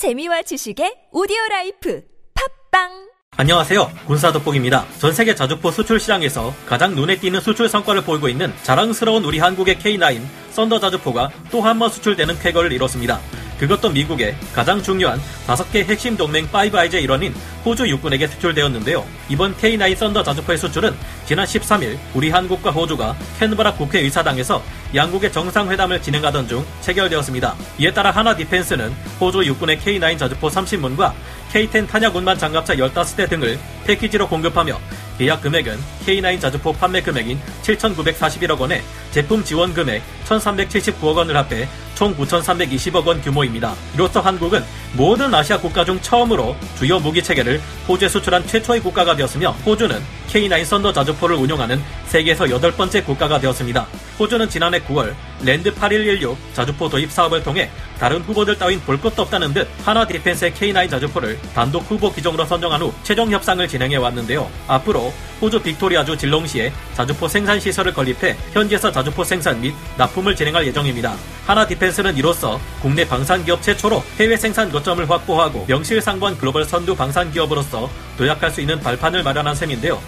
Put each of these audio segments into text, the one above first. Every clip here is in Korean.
재미와 지식의 오디오 라이프 팟빵 안녕하세요. 군사돋보기입니다. 전 세계 자주포 수출 시장에서 가장 눈에 띄는 수출 성과를 보이고 있는 자랑스러운 우리 한국의 K9 썬더 자주포가 또 한 번 수출되는 쾌거를 이뤘습니다. 그것도 미국의 가장 중요한 5개 핵심 동맹 5 Eyes의 일원인 호주 육군에게 수출되었는데요. 이번 K9 썬더 자주포의 수출은 지난 13일 우리 한국과 호주가 캔버라 국회의사당에서 양국의 정상회담을 진행하던 중 체결되었습니다. 이에 따라 한화 디펜스는 호주 육군의 K9 자주포 30문과 K10 탄약 운반 장갑차 15대 등을 패키지로 공급하며 계약 금액은 K9 자주포 판매 금액인 7,941억 원에 제품 지원 금액 1,379억 원을 합해 총 9,320억 원 규모입니다. 이로써 한국은 모든 아시아 국가 중 처음으로 주요 무기 체계를 호주에 수출한 최초의 국가가 되었으며 호주는 K9 썬더 자주포를 운용하는 세계에서 여덟 번째 국가가 되었습니다. 호주는 지난해 9월 Land 8116 자주포 도입 사업을 통해 다른 후보들 따윈 볼 것도 없다는 듯 한화 디펜스의 K9 자주포를 단독 후보 기종으로 선정한 후 최종 협상을 진행해 왔는데요. 앞으로 호주 빅토리아주 질롱시에 자주포 생산 시설을 건립해 현지에서 자주포 생산 및 납품을 진행할 예정입니다. 한화 디펜스는 이로써 국내 방산 기업 최초로 해외 생산 거점을 확보하고 명실상부한 글로벌 선두 방산 기업으로서 도약할 수 있는 발판을 마련한 셈인데요.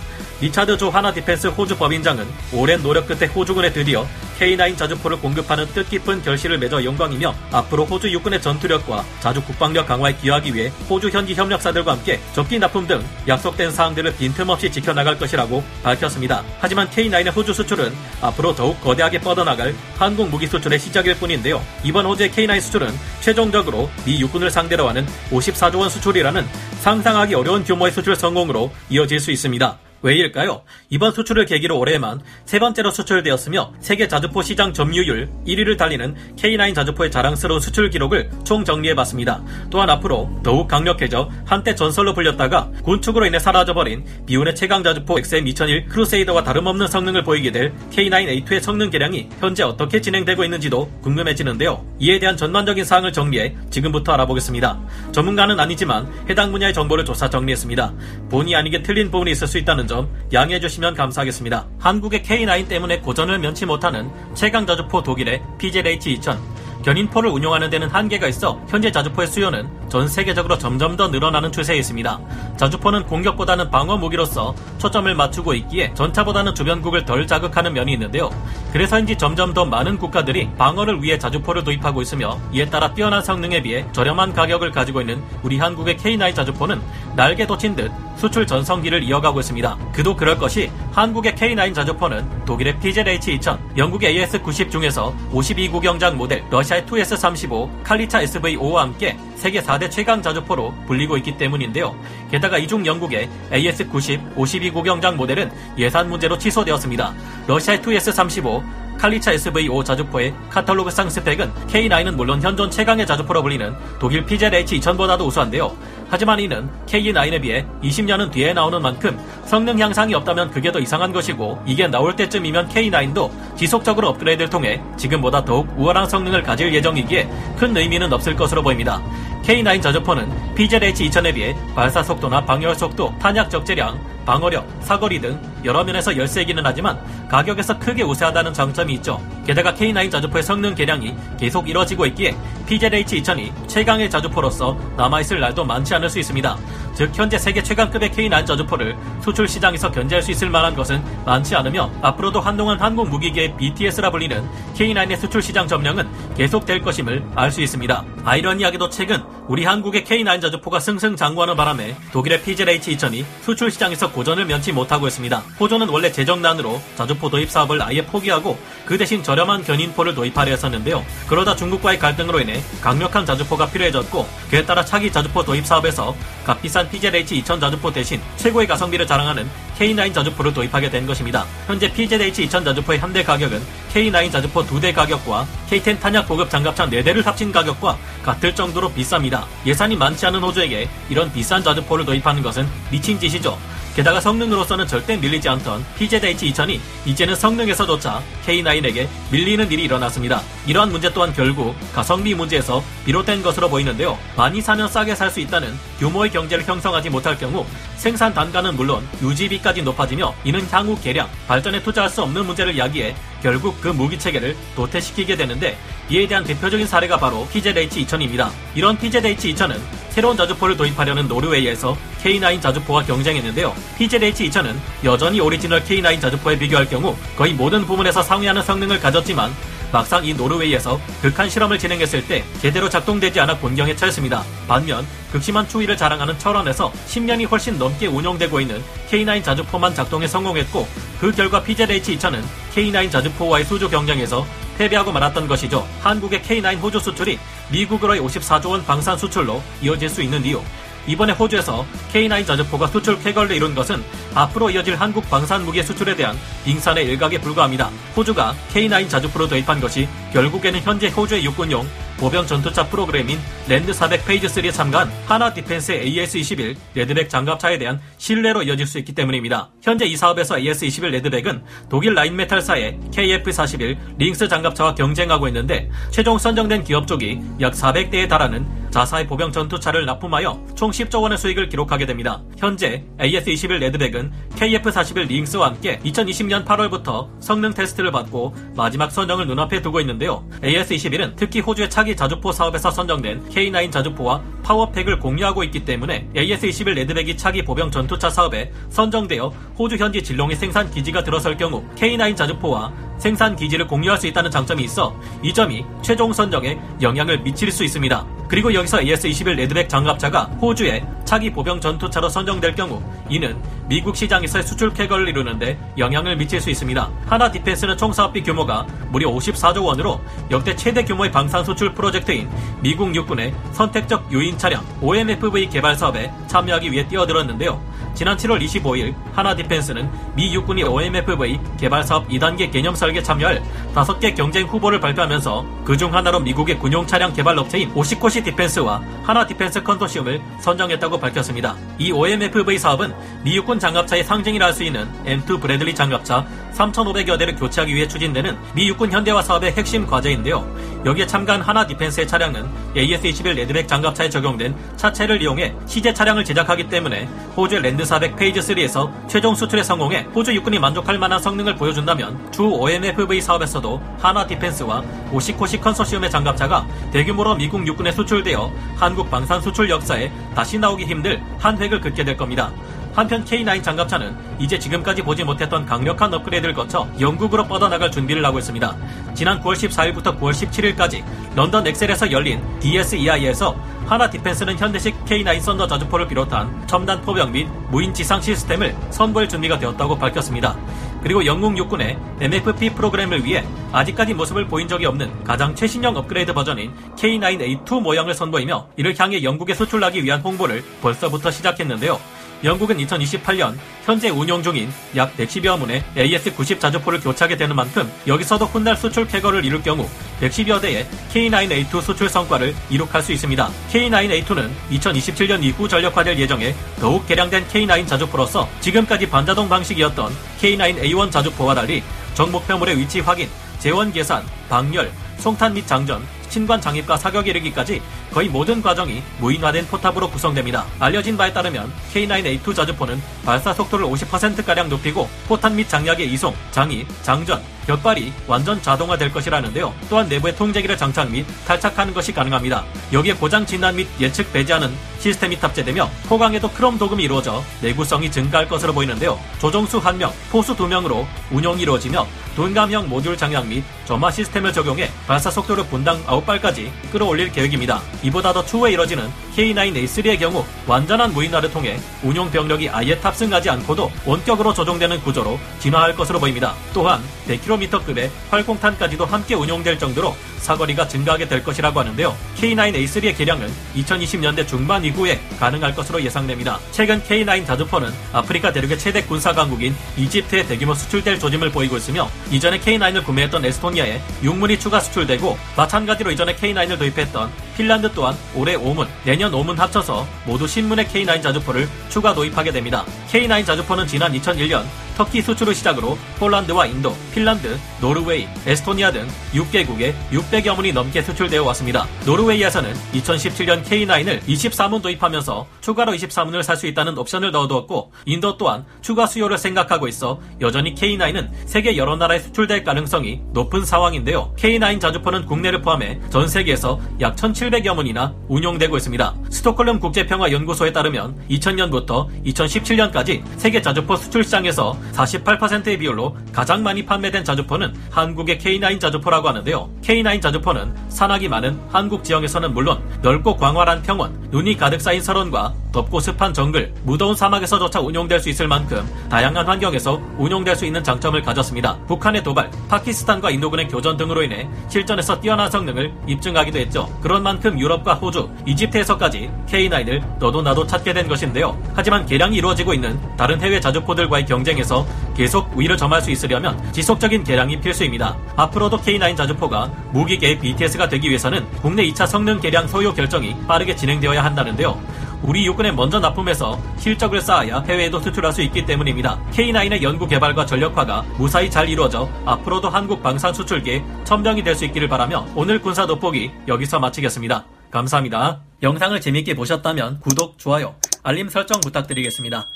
리차드 조 한화 디펜스 호주 법인장은 오랜 노력 끝에 호주군에 드디어 K9 자주포를 공급하는 뜻깊은 결실을 맺어 영광이며 앞으로 호주 육군의 전투력과 자주 국방력 강화에 기여하기 위해 호주 현지 협력사들과 함께 적기 납품 등 약속된 사항들을 빈틈없이 지켜나갈 것이라고 밝혔습니다. 하지만 K9의 호주 수출은 앞으로 더욱 거대하게 뻗어나갈 한국 무기 수출의 시작일 뿐인데요. 이번 호주의 K9 수출은 최종적으로 미 육군을 상대로 하는 54조 원 수출이라는 상상하기 어려운 규모의 수출 성공으로 이어질 수 있습니다. 왜일까요? 이번 수출을 계기로 올해만 세 번째로 수출되었으며 세계 자주포 시장 점유율 1위를 달리는 K9 자주포의 자랑스러운 수출 기록을 총 정리해봤습니다. 또한 앞으로 더욱 강력해져 한때 전설로 불렸다가 군축으로 인해 사라져버린 비운의 최강 자주포 XM2001 크루세이더와 다름없는 성능을 보이게 될 K9A2의 성능 개량이 현재 어떻게 진행되고 있는지도 궁금해지는데요. 이에 대한 전반적인 사항을 정리해 지금부터 알아보겠습니다. 전문가는 아니지만 해당 분야의 정보를 조사 정리했습니다. 본의 아니게 틀린 부분이 있을 수 있다는 점 양해해 주시면 감사하겠습니다. 한국의 K9 때문에 고전을 면치 못하는 최강 자주포 독일의 PZH-2000 견인포를 운용하는 데는 한계가 있어 현재 자주포의 수요는 전 세계적으로 점점 더 늘어나는 추세에 있습니다. 자주포는 공격보다는 방어 무기로서 초점을 맞추고 있기에 전차보다는 주변국을 덜 자극하는 면이 있는데요. 그래서인지 점점 더 많은 국가들이 방어를 위해 자주포를 도입하고 있으며 이에 따라 뛰어난 성능에 비해 저렴한 가격을 가지고 있는 우리 한국의 K9 자주포는 날개 돋친 듯 수출 전성기를 이어가고 있습니다. 그도 그럴 것이 한국의 K9 자주포는 독일의 PZH-2000, 영국의 AS-90 중에서 52구경장 모델, 러시아의 2S-35, 칼리차 SV5와 함께 세계 4대 최강 자주포로 불리고 있기 때문인데요. 게다가 이중 영국의 AS-90, 52구경장 모델은 예산 문제로 취소되었습니다. 러시아의 2S-35, 칼리차 SV5 자주포의 카탈로그상 스펙은 K9은 물론 현존 최강의 자주포로 불리는 독일 PZH-2000보다도 우수한데요. 하지만 이는 K9에 비해 20년은 뒤에 나오는 만큼 성능 향상이 없다면 그게 더 이상한 것이고 이게 나올 때쯤이면 K9도 지속적으로 업그레이드를 통해 지금보다 더욱 우월한 성능을 가질 예정이기에 큰 의미는 없을 것으로 보입니다. K9 자주포는 PZH-2000에 비해 발사 속도나 방열 속도, 탄약 적재량, 방어력, 사거리 등 여러 면에서 열세기는 하지만 가격에서 크게 우세하다는 장점이 있죠. 게다가 K9 자주포의 성능 개량이 계속 이뤄지고 있기에 PZH-2000이 최강의 자주포로서 남아있을 날도 많지 않을 수 있습니다. 즉 현재 세계 최강급의 K9 자주포를 수출 시장에서 견제할 수 있을 만한 것은 많지 않으며 앞으로도 한동안 한국 무기계의 BTS라 불리는 K9의 수출 시장 점령은 계속될 것임을 알 수 있습니다. 아이러니하게도 최근 우리 한국의 K9 자주포가 승승장구하는 바람에 독일의 PZH-2000이 수출 시장에서 고전을 면치 못하고 있습니다. 호조는 원래 재정난으로 자주포 도입 사업을 아예 포기하고 그 대신 저렴한 견인포를 도입하려 했었는데요. 그러다 중국과의 갈등으로 인해 강력한 자주포가 필요해졌고 그에 따라 차기 자주포 도입 사업 에서 값비싼 PZH-2000 자주포 대신 최고의 가성비를 자랑하는 K9 자주포를 도입하게 된 것입니다. 현재 PZH-2000 자주포의 현대 가격은 K9 자주포 2대 가격과 K10 탄약 보급 장갑차 4대를 합친 가격과 같을 정도로 비쌉니다. 예산이 많지 않은 호주에게 이런 비싼 자주포를 도입하는 것은 미친 짓이죠. 게다가 성능으로서는 절대 밀리지 않던 PZH-2000이 이제는 성능에서조차 K9에게 밀리는 일이 일어났습니다. 이러한 문제 또한 결국 가성비 문제에서 비롯된 것으로 보이는데요. 많이 사면 싸게 살 수 있다는 규모의 경제를 형성하지 못할 경우 생산 단가는 물론 유지비까지 높아지며 이는 향후 개량, 발전에 투자할 수 없는 문제를 야기해 결국 그 무기 체계를 도태시키게 되는데 이에 대한 대표적인 사례가 바로 PZH-2000입니다. 이런 PZH-2000은 새로운 자주포를 도입하려는 노르웨이에서 K9 자주포와 경쟁했는데요. PZH-2000은 여전히 오리지널 K9 자주포에 비교할 경우 거의 모든 부분에서 상회하는 성능을 가졌지만 막상 이 노르웨이에서 극한 실험을 진행했을 때 제대로 작동되지 않아 곤경에 처했습니다. 반면 극심한 추위를 자랑하는 철원에서 10년이 훨씬 넘게 운영되고 있는 K9 자주포만 작동에 성공했고 그 결과 PZH-2000은 K9 자주포와의 수주 경쟁에서 패배하고 말았던 것이죠. 한국의 K9 호주 수출이 미국으로의 54조 원 방산 수출로 이어질 수 있는 이유. 이번에 호주에서 K9 자주포가 수출 쾌거를 이룬 것은 앞으로 이어질 한국 방산 무기 수출에 대한 빙산의 일각에 불과합니다. 호주가 K9 자주포로 도입한 것이 결국에는 현재 호주의 육군용 보병 전투차 프로그램인 Land 400 Phase 3에 참가한 한화 디펜스의 AS-21 레드백 장갑차에 대한 신뢰로 이어질 수 있기 때문입니다. 현재 이 사업에서 AS-21 레드백은 독일 라인메탈사의 KF-41 링스 장갑차와 경쟁하고 있는데 최종 선정된 기업 쪽이 약 400대에 달하는 자사의 보병 전투차를 납품하여 총 10조 원의 수익을 기록하게 됩니다. 현재 AS-21 레드백은 KF-41 링스와 함께 2020년 8월부터 성능 테스트를 받고 마지막 선정을 눈앞에 두고 있는데요. AS-21은 특히 호주의 차기 자주포 사업에서 선정된 K9 자주포와 power pack을 공유하고 있기 때문에 AS-21 레드백이 차기 보병 전투차 사업에 선정되어 호주 현지 질롱의 생산 기지가 들어설 경우 K9 자주포와 생산 기지를 공유할 수 있다는 장점이 있어 이 점이 최종 선정에 영향을 미칠 수 있습니다. 그리고 여기서 AS-21 레드백 장갑차가 호주의 차기 보병 전투차로 선정될 경우 이는 미국 시장에서의 수출 쾌거를 이루는데 영향을 미칠 수 있습니다. 한화 디펜스는 총 사업비 규모가 무려 54조 원으로 역대 최대 규모의 방산 수출 프로젝트인 미국 육군의 선택적 유인 차량 OMFV 개발 사업에 참여하기 위해 뛰어들었는데요. 지난 7월 25일 한화 디펜스는 미 육군이 OMFV 개발 사업 2단계 개념 설계 참여할 5개 경쟁 후보를 발표하면서 그중 하나로 미국의 군용 차량 개발 업체인 오시코시 디펜스와 한화 디펜스 컨소시엄을 선정했다고 밝혔습니다. 이 OMFV 사업은 미 육군 장갑차의 상징이라 할 수 있는 M2 브래들리 장갑차 3,500여 대를 교체하기 위해 추진되는 미 육군 현대화 사업의 핵심 과제인데요. 여기에 참가한 한화 디펜스의 차량은 AS-21 레드백 장갑차에 적용된 차체를 이용해 시제 차량을 제작하기 때문에 호주의 Land 400 Phase 3에서 최종 수출에 성공해 호주 육군이 만족할 만한 성능을 보여준다면 주 OMFV 사업에서도 한화 디펜스와 오시코시 컨소시엄의 장갑차가 대규모로 미국 육군에 수출되어 한국 방산 수출 역사에 다시 나오기 힘들 한 획을 긋게 될 겁니다. 한편 K9 장갑차는 이제 지금까지 보지 못했던 강력한 업그레이드를 거쳐 영국으로 뻗어나갈 준비를 하고 있습니다. 지난 9월 14일부터 9월 17일까지 런던 엑셀에서 열린 DSEI에서 한화 디펜스는 현대식 K9 썬더 자주포를 비롯한 첨단 포병 및 무인 지상 시스템을 선보일 준비가 되었다고 밝혔습니다. 그리고 영국 육군의 MFP 프로그램을 위해 아직까지 모습을 보인 적이 없는 가장 최신형 업그레이드 버전인 K9A2 모형을 선보이며 이를 향해 영국에 수출하기 위한 홍보를 벌써부터 시작했는데요. 영국은 2028년 현재 운용 중인 약 110여 문의 AS-90 자주포를 교체하게 되는 만큼 여기서도 훗날 수출 쾌거를 이룰 경우 110여 대의 K9A2 수출 성과를 이룩할 수 있습니다. K9A2는 2027년 이후 전력화될 예정에 더욱 개량된 K9 자주포로서 지금까지 반자동 방식이었던 K9A1 자주포와 달리 정목표물의 위치 확인, 재원 계산, 방열, 송탄 및 장전, 신관 장입과 사격 이르기까지 거의 모든 과정이 무인화된 포탑으로 구성됩니다. 알려진 바에 따르면 K9A2 자주포는 발사 속도를 50%가량 높이고 포탄 및 장약의 이송, 장입, 장전, 격발이 완전 자동화될 것이라는데요. 또한 내부에 통제기를 장착 및 탈착하는 것이 가능합니다. 여기에 고장 진단 및 예측 배제하는 시스템이 탑재되며 포강에도 크롬 도금이 이루어져 내구성이 증가할 것으로 보이는데요. 조종수 1명, 포수 2명으로 운영이 이루어지며 돈감형 모듈 장약 및 점화 시스템을 적용해 발사 속도를 분당 9발까지 끌어올릴 계획입니다. 이보다 더 추후에 이뤄지는 K9A3의 경우 완전한 무인화를 통해 운용 병력이 아예 탑승하지 않고도 원격으로 조종되는 구조로 진화할 것으로 보입니다. 또한 100km급의 활공탄까지도 함께 운용될 정도로 사거리가 증가하게 될 것이라고 하는데요. K9A3의 개량은 2020년대 중반 이후에 가능할 것으로 예상됩니다. 최근 K9 자주포는 아프리카 대륙의 최대 군사 강국인 이집트에 대규모 수출될 조짐을 보이고 있으며 이전에 K9을 구매했던 에스토니아에 육문이 추가 수출되고 마찬가지로 이전에 K9을 도입했던 핀란드 또한 올해 5문, 내년 5문 합쳐서 모두 신문의 K9 자주포를 추가 도입하게 됩니다. K9 자주포는 지난 2001년 터키 수출을 시작으로 폴란드와 인도, 핀란드, 노르웨이, 에스토니아 등 6개국에 600여 문이 넘게 수출되어 왔습니다. 노르웨이에서는 2017년 K9을 24문 도입하면서 추가로 24문을 살 수 있다는 옵션을 넣어두었고 인도 또한 추가 수요를 생각하고 있어 여전히 K9은 세계 여러 나라에 수출될 가능성이 높은 상황인데요. K9 자주포는 국내를 포함해 전 세계에서 약 1,700여 문이나 운용되고 있습니다. 스톡홀름 국제평화연구소에 따르면 2000년부터 2017년까지 세계 자주포 수출 시장에서 48%의 비율로 가장 많이 판매된 자주포는 한국의 K9 자주포라고 하는데요. K9 자주포는 산악이 많은 한국 지역에서는 물론 넓고 광활한 평원, 눈이 가득 쌓인 설원과 덥고 습한 정글, 무더운 사막에서조차 운용될 수 있을 만큼 다양한 환경에서 운용될 수 있는 장점을 가졌습니다. 북한의 도발, 파키스탄과 인도군의 교전 등으로 인해 실전에서 뛰어난 성능을 입증하기도 했죠. 그런 만큼 유럽과 호주, 이집트에서까지 K9을 너도 나도 찾게 된 것인데요. 하지만 개량이 이루어지고 있는 다른 해외 자주포들과의 경쟁에서 계속 위를 점할 수 있으려면 지속적인 개량이 필수입니다. 앞으로도 K9 자주포가 무기계 BTS가 되기 위해서는 국내 2차 성능 개량 소요 결정이 빠르게 진행되어야 한다는데요. 우리 육군에 먼저 납품해서 실적을 쌓아야 해외에도 수출할 수 있기 때문입니다. K9의 연구 개발과 전력화가 무사히 잘 이루어져 앞으로도 한국 방산 수출기에 첨병이 될 수 있기를 바라며 오늘 군사 돋보기 여기서 마치겠습니다. 감사합니다. 영상을 재밌게 보셨다면 구독, 좋아요, 알림 설정 부탁드리겠습니다.